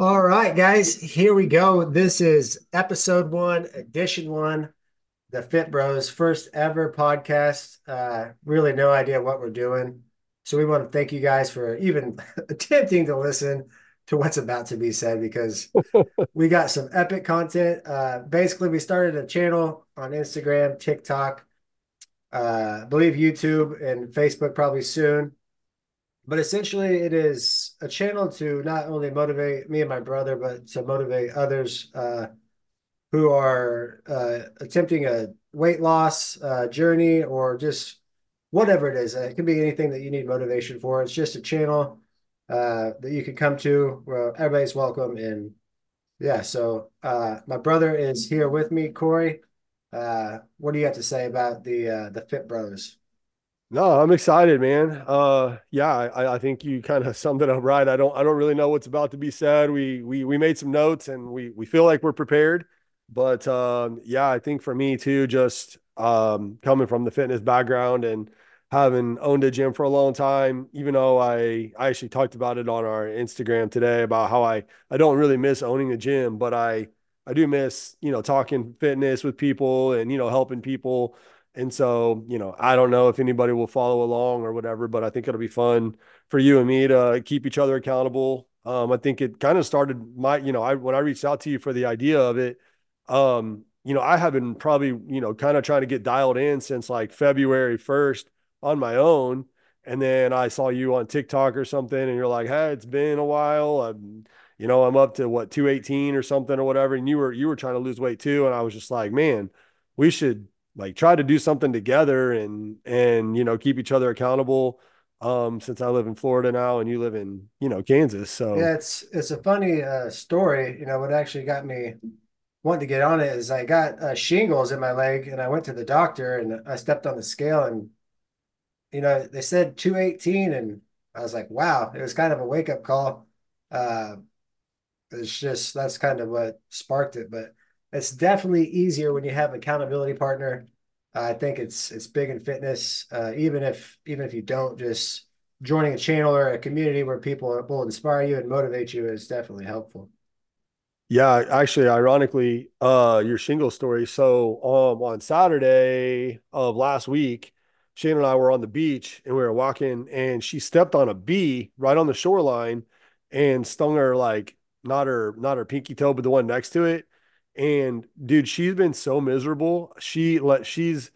All right, guys, here we go. This is episode one, edition one, the Fit Bros, first ever podcast. Uh, really, no idea what we're doing. So, we want to thank you guys for even attempting to listen to what's about to be said because we got some epic content. Uh, basically, we started a channel on Instagram, TikTok, uh, I believe YouTube and Facebook probably soon but essentially it is a channel to not only motivate me and my brother but to motivate others uh, who are uh, attempting a weight loss uh, journey or just whatever it is. It can be anything that you need motivation for. It's just a channel uh, that you can come to where everybody's welcome and yeah so uh, my brother is here with me. Cory uh, what do you have to say about the the fit bros No, I'm excited, man. Uh, yeah, I, I think you kind of summed it up right. I don't, I don't really know what's about to be said. We, we, we made some notes and we, we feel like we're prepared. But um, yeah, I think for me too, just um, coming from the fitness background and having owned a gym for a long time, even though I, I actually talked about it on our Instagram today about how I, I don't really miss owning a gym, but I, I do miss, you know, talking fitness with people and, you know, helping people and so, you know, I don't know if anybody will follow along or whatever, but I think it'll be fun for you and me to keep each other accountable. Um, I think it kind of started my, you know, I when I reached out to you for the idea of it, um, you know, I have been probably, you know, kind of trying to get dialed in since like February 1st on my own. And then I saw you on TikTok or something, and you're like, "Hey, it's been a while. I'm, you know, I'm up to what 218 or something or whatever." And you were you were trying to lose weight too, and I was just like, "Man, we should like try to do something together and and you know keep each other accountable um since I live in Florida now and you live in you know Kansas So Yeah, it's it's a funny uh, story. You know, what actually got me wanting to get on it is I got uh, shingles in my leg, and I went to the doctor, and I stepped on the scale, and you know they said 218, and I was like, wow, it was kind of a wake up call. Uh, it's just that's kind of what sparked it, but it's definitely easier when you have an accountability partner. I think it's it's big in fitness. Uh, even if even if you don't, just joining a channel or a community where people will inspire you and motivate you is definitely helpful. yeah actually ironically uh your shingle story so um on Saturday of last week Shana and I were on the beach and we were walking and she stepped on a bee right on the shoreline and stung her like not her not her pinky toe but the one next to it and dude she's been so miserable she let she's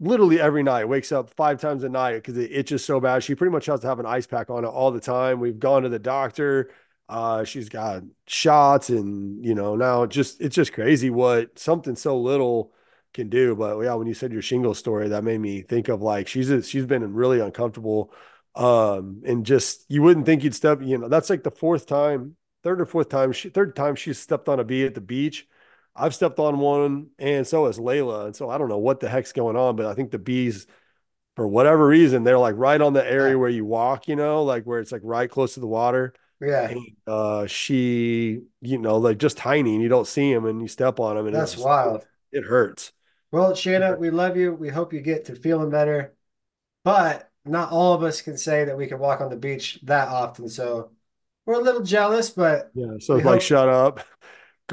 literally every night, wakes up five times a night because it itches so bad. She pretty much has to have an ice pack on it all the time. We've gone to the doctor. Uh, she's got shots and you know, now just it's just crazy what something so little can do. But yeah, when you said your shingle story, that made me think of like she's a, she's been really uncomfortable. Um, and just you wouldn't think you'd step, you know, that's like the fourth time, third or fourth time, she, third time she stepped on a bee at the beach I've stepped on one, and so has Layla. And so I don't know what the heck's going on, but I think the bees, for whatever reason, they're like right on the Yeah, area where you walk, you know, like where it's like right close to the water. yeah, And uh, she, you know, like just tiny, and you don't see them, and you step on them, and it's that's wild. it hurts. Well, Shanna, we love you. We hope you get to feeling better, but not all of us can say that we can walk on the beach that often. So we're a little jealous, but Yeah. So it's like, hope shut up,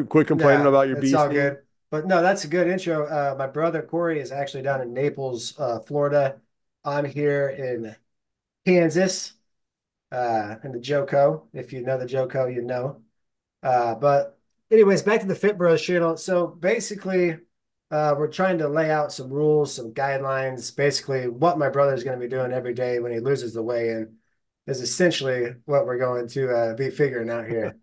quit complaining about your it's bee all good. But no, that's a good intro. Uh, my brother Cory is actually down in Naples, uh, Florida. I'm here in Kansas, uh, in the JoCo. If you know the JoCo, you know. Uh, but anyways, back to the Fit Bros channel. So basically, uh, we're trying to lay out some rules, some guidelines. Basically, what my brother is going to be doing every day when he loses the weigh in is essentially what we're going to uh, be figuring out here.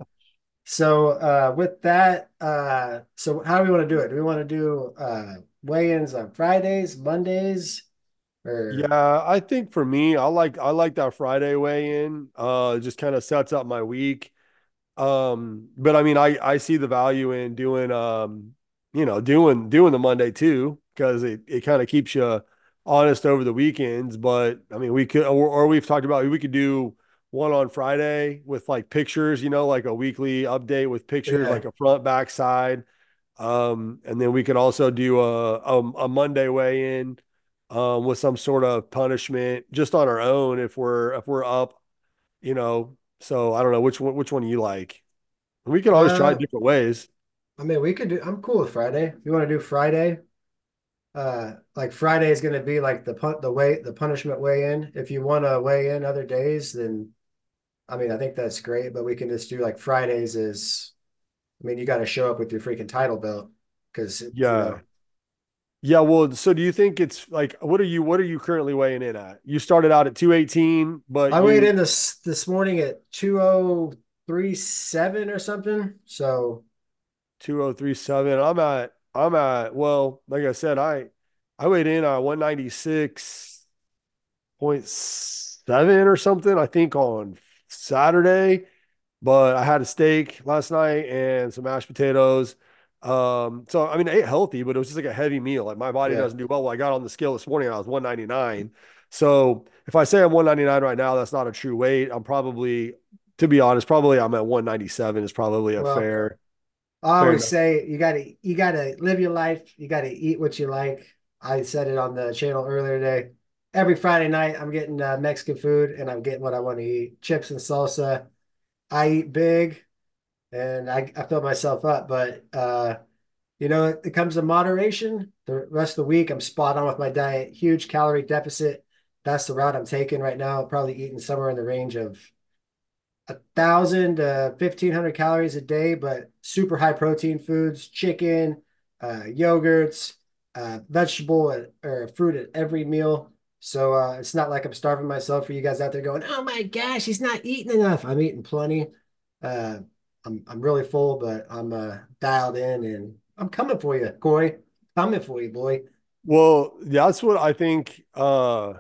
So uh, with that, uh, so how do we want to do it? Do we want to do uh, weigh-ins on Fridays, Mondays, or Yeah, I think for me, I like I like that Friday weigh in. Uh, just kind of sets up my week. Um, but I mean, I I see the value in doing um, you know, doing doing the Monday too because it it kind of keeps you honest over the weekends. But I mean, we could or, or we've talked about we could do one on Friday with like pictures, you know, like a weekly update with pictures, yeah? like a front, back, side. Um, and then we could also do a a, a Monday weigh in um with some sort of punishment just on our own if we're if we're up, you know. So I don't know which one which one you like. We can always try Uh, different ways. I mean, we could do. I'm cool with Friday. If you want to do Friday, uh, like Friday is going to be like the pun the way the punishment weigh in. If you want to weigh in other days, then I mean, I think that's great. But we can just do like Fridays is. I mean, you got to show up with your freaking title belt because you Yeah. know Yeah, well, so do you think it's like what are you what are you currently weighing in at? You started out at 218, but I weighed in this this morning at two oh three seven or something. So 2037. I'm at I'm at well, like I said, I I weighed in at 196.7 or something, I think on Saturday, but I had a steak last night and some mashed potatoes. Um, so I mean, I ate healthy, but it was just like a heavy meal. Like my body yeah, doesn't do well. Well, I got on the scale this morning and I was 199. So if I say I'm 199 right now, that's not a true weight. I'm probably, to be honest, probably I'm at 197 is probably a well, fair, I always say you gotta you gotta live your life. You gotta eat what you like. I said it on the channel earlier today. Every Friday night, I'm getting uh, Mexican food and I'm getting what I want to eat: chips and salsa. I eat big and I, I fill myself up, but uh, you know, it, it comes to moderation. The rest of the week, I'm spot on with my diet. Huge calorie deficit. That's the route I'm taking right now. Probably eating somewhere in the range of a thousand to fifteen hundred calories a day, but super high protein foods, chicken, uh, yogurts, uh, vegetable or fruit at every meal. So uh, it's not like I'm starving myself for you guys out there going, oh my gosh, he's not eating enough. I'm eating plenty. Uh, I'm I'm really full, but I'm uh, dialed in and I'm coming for you, Cory. Coming for you, boy. Well, that's what I think. Uh,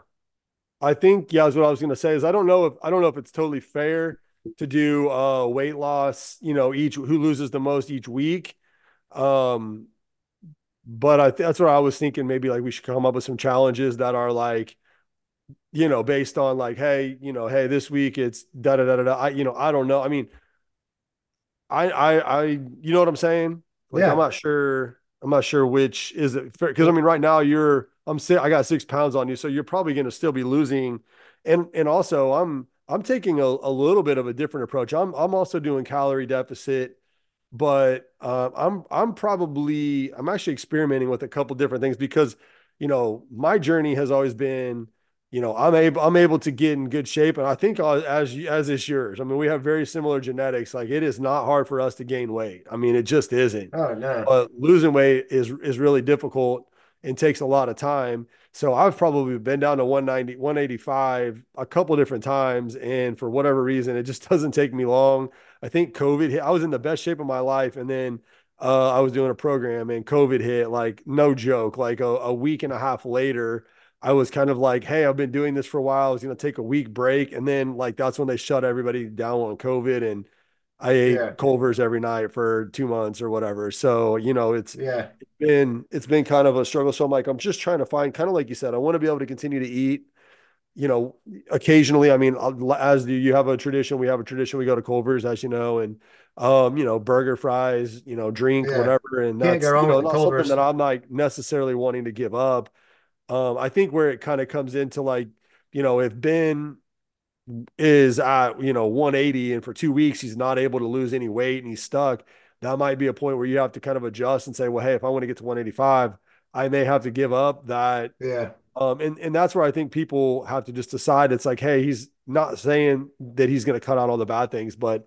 I think, yeah, is what I was going to say is I don't know if I don't know if it's totally fair to do uh weight loss, you know, each who loses the most each week. Um, but I that's what I was thinking. Maybe like we should come up with some challenges that are like, you know, based on like, hey, you know, hey, this week it's da da da da. I, you know, I don't know. I mean, I I I you know what I'm saying? Like I'm not sure I'm not sure which is it fair because I mean right now you're I'm si I got six pounds on you, so you're probably going to still be losing. And and also I'm I'm taking a, a little bit of a different approach. I'm I'm also doing calorie deficit but uh, I'm I'm probably I'm actually experimenting with a couple different things because you know my journey has always been you know I'm able I'm able to get in good shape and I think as as is yours. I mean we have very similar genetics. Like it is not hard for us to gain weight. I mean it just isn't. oh no. But losing weight is is really difficult and takes a lot of time. So I've probably been down to 190, 185 a couple different times. And for whatever reason, it just doesn't take me long. I think COVID hit. I was in the best shape of my life. And then uh, I was doing a program and COVID hit, like no joke, like a, a week and a half later. I was kind of like, hey, I've been doing this for a while. I was going to take a week break. And then, like, that's when they shut everybody down on COVID. And I ate Yeah. Culver's every night for two months or whatever. So, you know, it's Yeah. been it's been kind of a struggle. So I'm like, I'm just trying to find kind of like you said, I want to be able to continue to eat, you know, occasionally. I mean, as you have a tradition, we have a tradition, we go to Culver's, as you know, and um, you know, burger, fries, you know, drink, Yeah. whatever. And Can't that's, you know, not something that I'm like necessarily wanting to give up. Um, I think where it kind of comes into like, you know, if Ben is at you know 180 and for two weeks he's not able to lose any weight and he's stuck that might be a point where you have to kind of adjust and say well hey if i want to get to 185 i may have to give up that Yeah. um and and that's where i think people have to just decide it's like hey he's not saying that he's going to cut out all the bad things but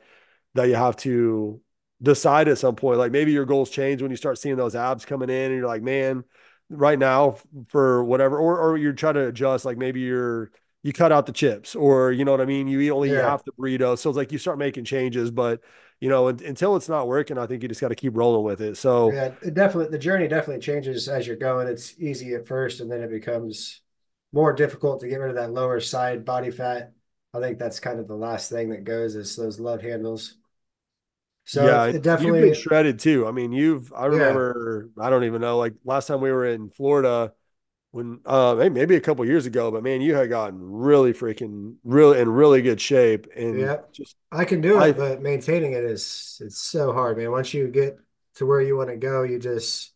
that you have to decide at some point. Like maybe your goals change when you start seeing those abs coming in and you're like, man, right now for whatever, or, or you're trying to adjust, like maybe you're, you cut out the chips or, you know what I mean? You eat only Yeah. half the burrito. So it's like you start making changes, but you know, until it's not working, I think you just got to keep rolling with it. So Yeah, it definitely the journey definitely changes as you're going. It's easy at first, and then it becomes more difficult to get rid of that lower side body fat. I think that's kind of the last thing that goes is those love handles. So yeah, it, and it you've been definitely, shredded too. I mean, you've, I yeah, remember, I don't even know, like last time we were in Florida, when uh maybe a couple years ago, but man, you had gotten really freaking really in really good shape and yeah, just I can do it, I but maintaining it is it's so hard, man. Once you get to where you want to go, you just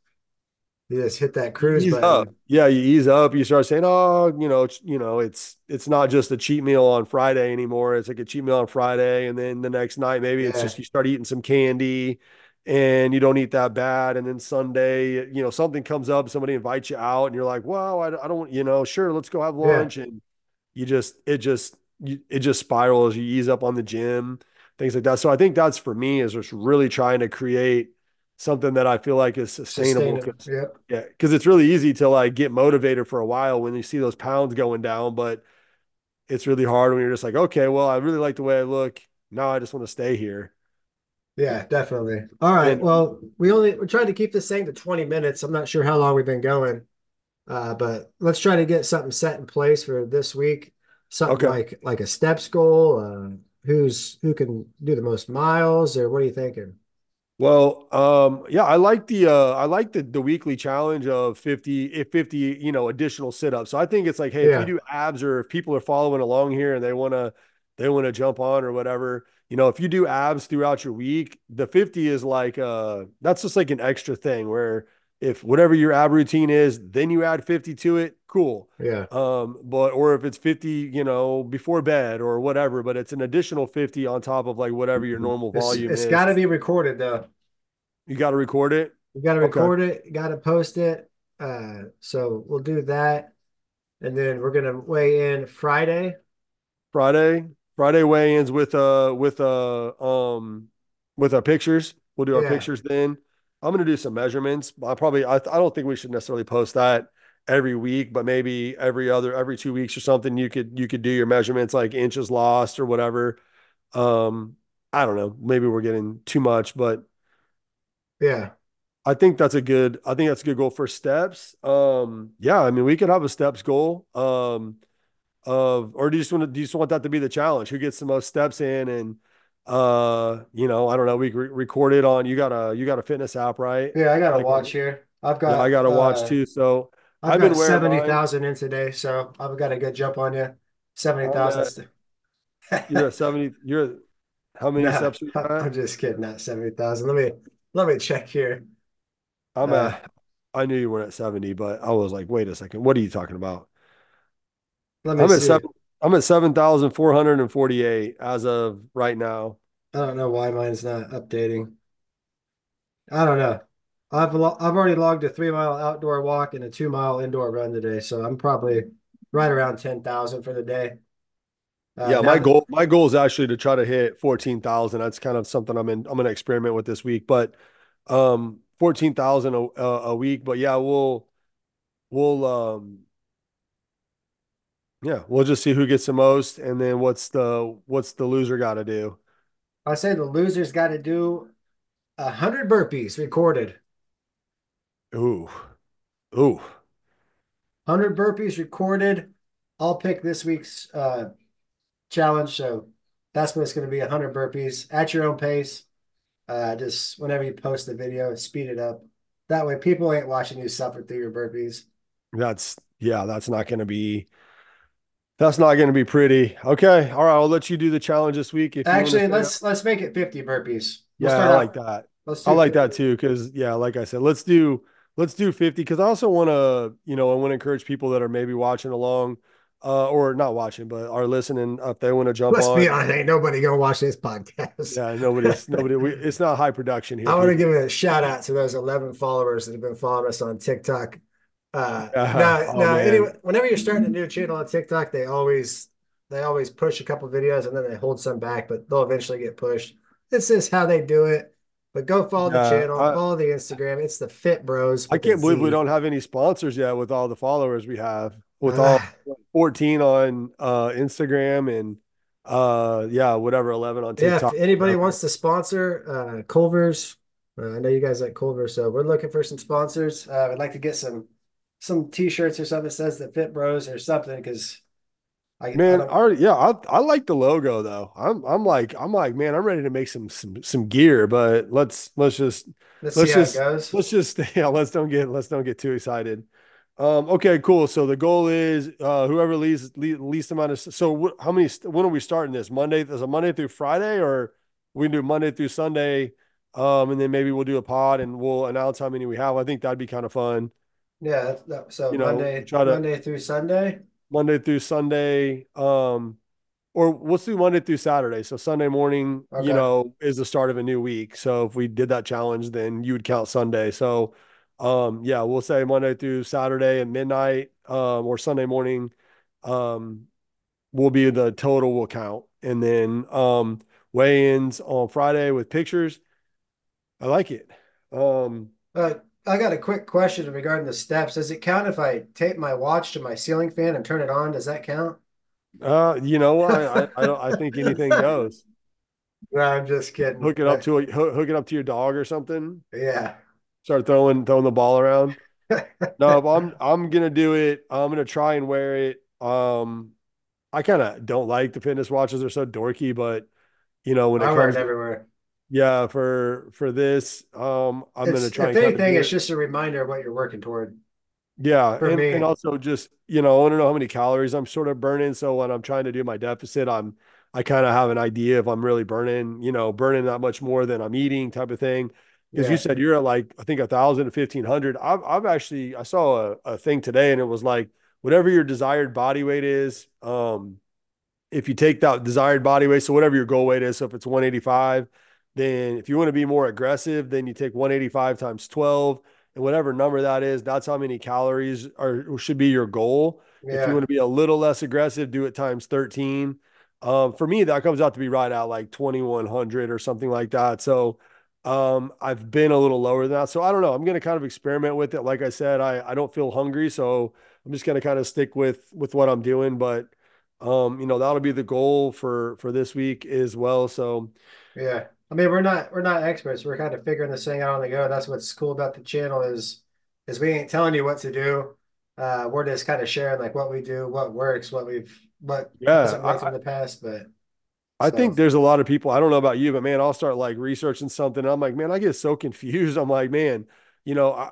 You just hit that cruise ease up. button. Yeah, you ease up. You start saying, "Oh, you know, you know, it's it's not just a cheat meal on Friday anymore. It's like a cheat meal on Friday, and then the next night maybe it's just you start eating some candy, and you don't eat that bad, and then Sunday, you know, something comes up, somebody invites you out, and you're like, wow, I, I don't, you know, sure, let's go have yeah, lunch," and you just it just you, it just spirals. You ease up on the gym, things like that. So I think that's for me is just really trying to create something that I feel like is sustainable sustainable. because Yep. yeah, because it's really easy to like get motivated for a while when you see those pounds going down, but it's really hard when you're just like, okay, well, I really like the way I look. Now I just want to stay here. Yeah, definitely. All right. And Well, we only we're trying to keep this thing to 20 minutes. I'm not sure how long we've been going. Uh, but let's try to get something set in place for this week. Something okay, like like a steps goal. Uh, who's who can do the most miles, or what are you thinking? Well, um, yeah, I like the uh I like the the weekly challenge of 50 if 50, you know, additional sit-ups. So I think it's like, hey, if you do abs or if people are following along here and they want to they want to jump on or whatever, you know, if you do abs throughout your week, the 50 is like uh that's just like an extra thing where if whatever your ab routine is, then you add 50 to it, cool. yeah. Um, but or if it's 50, you know, before bed or whatever, but it's an additional 50 on top of like whatever your normal It's volume it's gotta be recorded though. You got to record it. You got to Okay. record it. You got to post it. Uh, so we'll do that, and then we're gonna weigh in Friday. Friday. Friday weigh-ins with uh with uh um with our pictures. We'll do our Yeah, pictures then. I'm gonna do some measurements. I probably I, I don't think we should necessarily post that every week, but maybe every other every two weeks or something. You could you could do your measurements like inches lost or whatever. Um, I don't know. Maybe we're getting too much, but yeah, I think that's a good I think that's a good goal for steps. Um, yeah, I mean we could have a steps goal. Um of or do you just want to do you just want that to be the challenge? Who gets the most steps in and uh you know, I don't know, we re- record it on you got a you got a fitness app, right? yeah. I got Like watch here. I've yeah, I got a to watch uh, too. So I've I've been got wearing seventy mine. thousand in today, so I've got a good jump on you. Seventy I'm at thousand. you're at 70 you're how many No, steps I'm just kidding. Not 70,000. Let me let me check here. I'm Uh, at I knew you weren't at 70, but I was like, wait a second, what are you talking about? Let me I'm at see. seven I'm at 7,448 as of right now. I don't know why mine's not updating. I don't know. I've lo I've already logged a three mile outdoor walk and a two mile indoor run today, so I'm probably right around 10,000 for the day. Uh, Yeah, my goal my goal is actually to try to hit 14,000. That's kind of something I'm in I'm going to experiment with this week, but um 14,000 a, a a week, but yeah, we'll we'll um yeah, we'll just see who gets the most and then what's the what's the loser got to do. I say the loser's got to do a hundred burpees recorded. Ooh. Ooh. Hundred burpees recorded. I'll pick this week's uh challenge. So that's what it's going to be 100 burpees at your own pace. Uh, just whenever you post the video, speed it up. That way, people ain't watching you suffer through your burpees. That's yeah, that's not going to be that's not going to be pretty. Okay. All right, I'll let you do the challenge this week if you want to Actually, let's let's make it 50 burpees. We'll Yeah, I like that. Let's I like that too because yeah, like I said, let's do let's do 50 because I also want to, you know, I want to encourage people that are maybe watching along uh or not watching, but are listening if they want to jump Let's be honest, ain't nobody gonna watch this podcast. Yeah, nobody's nobody we, it's not high production here, I want to give a shout out to those 11 followers that have been following us on TikTok. Uh, now, Oh now, anyway, whenever you're starting a new channel on TikTok, they always they always push a couple videos and then they hold some back, but they'll eventually get pushed. This is how they do it. But go follow the channel, I follow the Instagram. It's the Fit Bros I can't believe we don't have any sponsors yet with all the followers we have. With all Ah, 14 on uh Instagram and uh yeah, whatever 11 on yeah, if TikTok. anybody wants to sponsor uh, Culver's, uh, I know you guys like Culver, so we're looking for some sponsors. Uh, I'd like to get some some t-shirts or something that says the Fit Bros or something because I I Man, don't I yeah, I I like the logo though. I'm I'm like I'm like, man, I'm ready to make some some some gear, but let's let's just let's let's how it just goes. let's just yeah, let's don't get let's don't get too excited. Um, okay, cool. So the goal is uh whoever leaves le least amount of so wh how many when are we starting this? Monday, is it Monday through Friday or we can do Monday through Sunday? Um, and then maybe we'll do a pod and we'll announce how many we have. I think that'd be kind of fun. Yeah, that's that, so You know, Monday, try to Monday through Sunday. Monday through Sunday. Um, or let's do Monday through Saturday. So Sunday morning, you know, is the start of a new week. So if we did that challenge, then you would count Sunday. So um, yeah, we'll say Monday through Saturday at midnight, um, or Sunday morning, um, will be the total will count. And then um weigh-ins on Friday with pictures. I like it. Um, Uh, I got a quick question regarding the steps. Does it count if I tape my watch to my ceiling fan and turn it on? Does that count? uh, you know, I I, I don't I think anything goes. No, I'm just kidding. Hook it up to a hook, hook it up to your dog or something. yeah. Start throwing throwing the ball around. No, but I'm I'm gonna do it. I'm gonna try and wear it. Um, I kind of don't like the fitness watches; they're so dorky. But you know, when I it comes everywhere. Yeah, for for this, um, I'm gonna try if anything, it's it. just a reminder of what you're working toward. Yeah, For and and also just you know, I want to know how many calories I'm sort of burning. So when I'm trying to do my deficit, I'm I kind of have an idea if I'm really burning, you know, burning that much more than I'm eating, type of thing. Because you said you're at like I think a thousand to fifteen hundred. I've I've actually I saw a, a thing today and it was like whatever your desired body weight is, um, if you take that desired body weight, so whatever your goal weight is, so if it's 185, then if you want to be more aggressive, then you take 185 times 12 and whatever number that is, that's how many calories are should be your goal. If you want to be a little less aggressive, do it times 13. Um, for me, that comes out to be right at like 2100 or something like that. So um, I've been a little lower than that. So I don't know. I'm going to kind of experiment with it. Like I said, I, I don't feel hungry, so I'm just going to kind of stick with with what I'm doing. But um, you know, that'll be the goal for for this week as well. So yeah. I mean, we're not we're not experts. We're kind of figuring this thing out on the go. That's what's cool about the channel is is we ain't telling you what to do. Uh, we're just kind of sharing like what we do, what works, what we've what yeah, worked in the past. But I so think there's a lot of people. I don't know about you, but man, I'll start like researching something. And I'm like, man, I get so confused. I'm like, man, you know, I,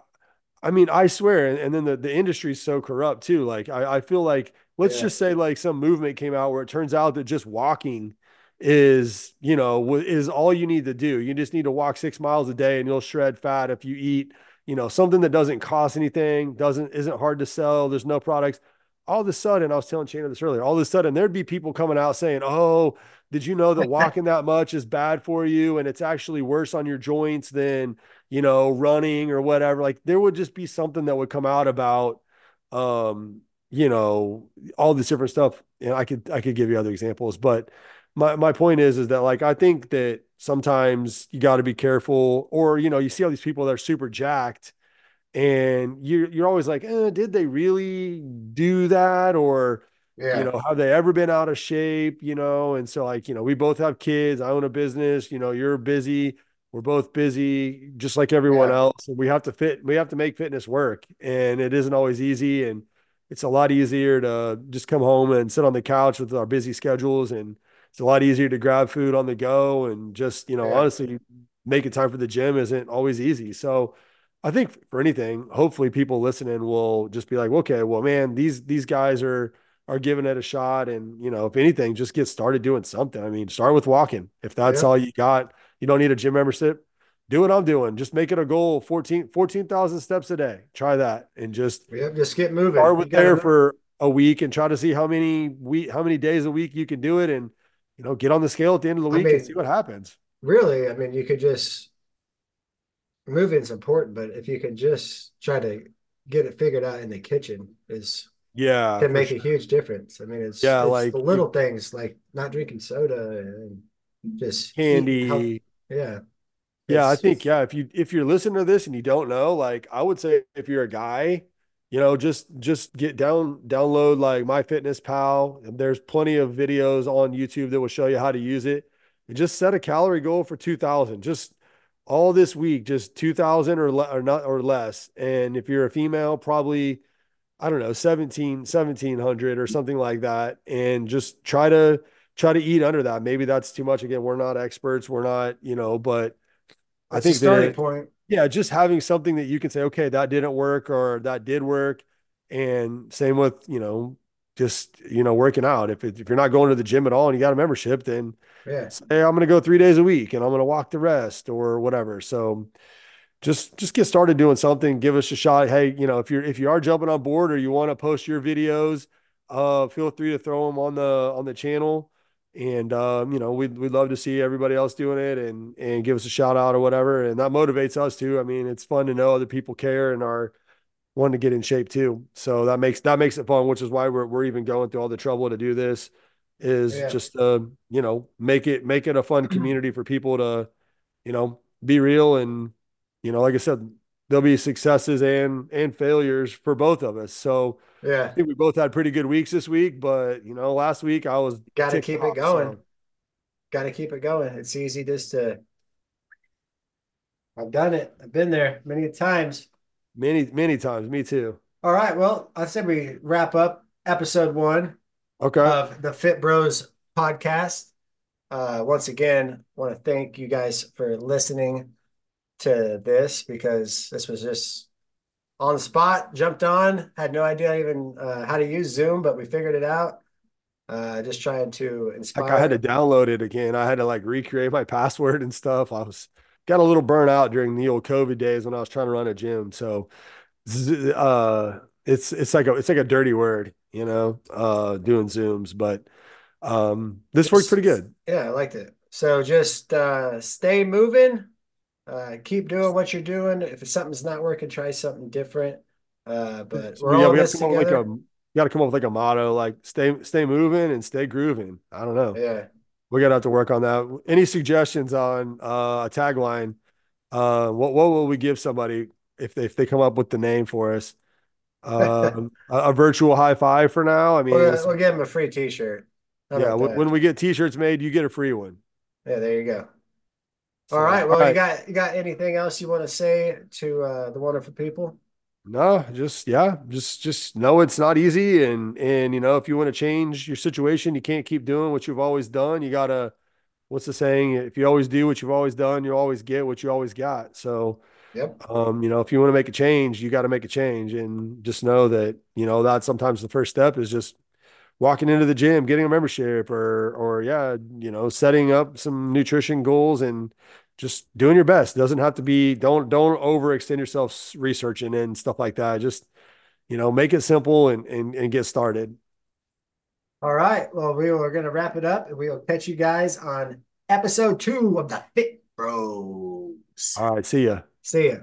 I mean, I swear, and, and then the, the industry's so corrupt too. Like, I, I feel like, let's yeah, just say like some movement came out where it turns out that just walking is, you know, is all you need to do. You just need to walk six miles a day and you'll shred fat if you eat, you know, something that doesn't cost anything, doesn't, isn't hard to sell. There's no products. All of a sudden, I was telling Shana this earlier, all of a sudden there'd be people coming out saying, oh, did you know that walking that much is bad for you and it's actually worse on your joints than you know, running or whatever. Like there would just be something that would come out about, um, you know, all this different stuff. And I could I could give you other examples, but my my point is is that like I think that sometimes you got to be careful, or you know, you see all these people that are super jacked and you're you're always like, eh, did they really do that? Or, you know, have they ever been out of shape? You know, and so like, you know, we both have kids. I own a business, you know, you're busy. We're both busy, just like everyone yeah, else. And we have to fit, we have to make fitness work. And it isn't always easy. And it's a lot easier to just come home and sit on the couch with our busy schedules. And it's a lot easier to grab food on the go and just, you know, yeah. honestly, making time for the gym isn't always easy. So, I think for anything, hopefully people listening will just be like, okay, well, man, these these guys are are giving it a shot, and you know, if anything, just get started doing something. I mean, start with walking. If that's Yep. all you got, you don't need a gym membership. Do what I'm doing. Just make it a goal 14 14,000 steps a day. Try that and just Yep. Just get moving. start with there move. for a week and try to see how many week how many days a week you can do it and you know, get on the scale at the end of the I week and see what happens. really, I mean, you could just moving's important, but if you could just try to get it figured out in the kitchen is Yeah, can make a huge difference. I mean, it's Yeah, it's the like you little things like not drinking soda and just candy, Yeah, Yeah, I think yeah, if you if you're listening to this and you don't know, like I would say if you're a guy, you know, just just get down download like my MyFitnessPal. And there's plenty of videos on YouTube that will show you how to use it. And just set a calorie goal for 2000. Just all this week, just 2000 or le- or not or less. And if you're a female, probably I don't know, 17 1700 or something like that and just try to try to eat under that. Maybe that's too much again. We're not experts, we're not, you know, but I it's a think starting that point. Yeah, just having something that you can say, okay, that didn't work or that did work. And same with, you know, just, you know, working out. If it, if you're not going to the gym at all and you got a membership, then Yeah, say I'm going to go three days a week and I'm going to walk the rest or whatever. So just just get started doing something. Give us a shot. Hey, you know, if you're if you are jumping on board or you want to post your videos, uh, feel free to throw them on the on the channel. And um, you know, we'd we'd love to see everybody else doing it and and give us a shout out or whatever. And that motivates us too. I mean, it's fun to know other people care and are wanting to get in shape too. So that makes that makes it fun, which is why we're we're even going through all the trouble to do this. Is Yeah. just uh, you know, make it make it a fun community for people to, you know, be real and you know, like I said, there'll be successes and and failures for both of us. So yeah, I think we both had pretty good weeks this week, but you know, last week I was Got to keep it going. So Got to keep it going. It's easy just to, I've done it. I've been there many times. many, many times, me too. All right. Well, I said we wrap up episode one Okay. of the Fit Bros podcast. Uh, once again, want to thank you guys for listening to this because this was just on the spot, jumped on, had no idea even uh, how to use Zoom, but we figured it out. Uh, just trying to Like inspire. I had to download it again. I had to like recreate my password and stuff. I was got a little burnout during the old COVID days when I was trying to run a gym. So uh it's it's like a it's like a dirty word, you know, uh doing Zooms, but um this worked pretty good. yeah, I liked it. So just uh, stay moving, uh, keep doing what you're doing. If something's not working, try something different. Uh, but we're yeah, all we have to come up with like a got to come up with like a motto like stay stay moving and stay grooving. I don't know. Yeah. We're gonna have to work on that. Any suggestions on uh, a tagline? Uh, what what will we give somebody if they if they come up with the name for us? Um, a, a virtual high five for now. I mean, We'll, we'll give them a free t-shirt. How yeah. about When, that? when we get t-shirts made, you get a free one. Yeah, there you go. All So right. all Well, you got you got anything else you want to say to uh, the wonderful people? no, just yeah, just just know it's not easy, and and you know if you want to change your situation, you can't keep doing what you've always done. You gotta what's the saying? If you always do what you've always done, you always get what you always got. So Yep. Um, you know, if you want to make a change, you got to make a change and just know that, you know, that sometimes the first step is just walking into the gym, getting a membership or, or yeah, you know, setting up some nutrition goals and just doing your best. It doesn't have to be, don't, don't overextend yourself researching and stuff like that. Just, you know, make it simple and, and, and get started. All right. Well, we are going to wrap it up, and we will catch you guys on episode two of the Fit Bros. All right. See ya. See ya.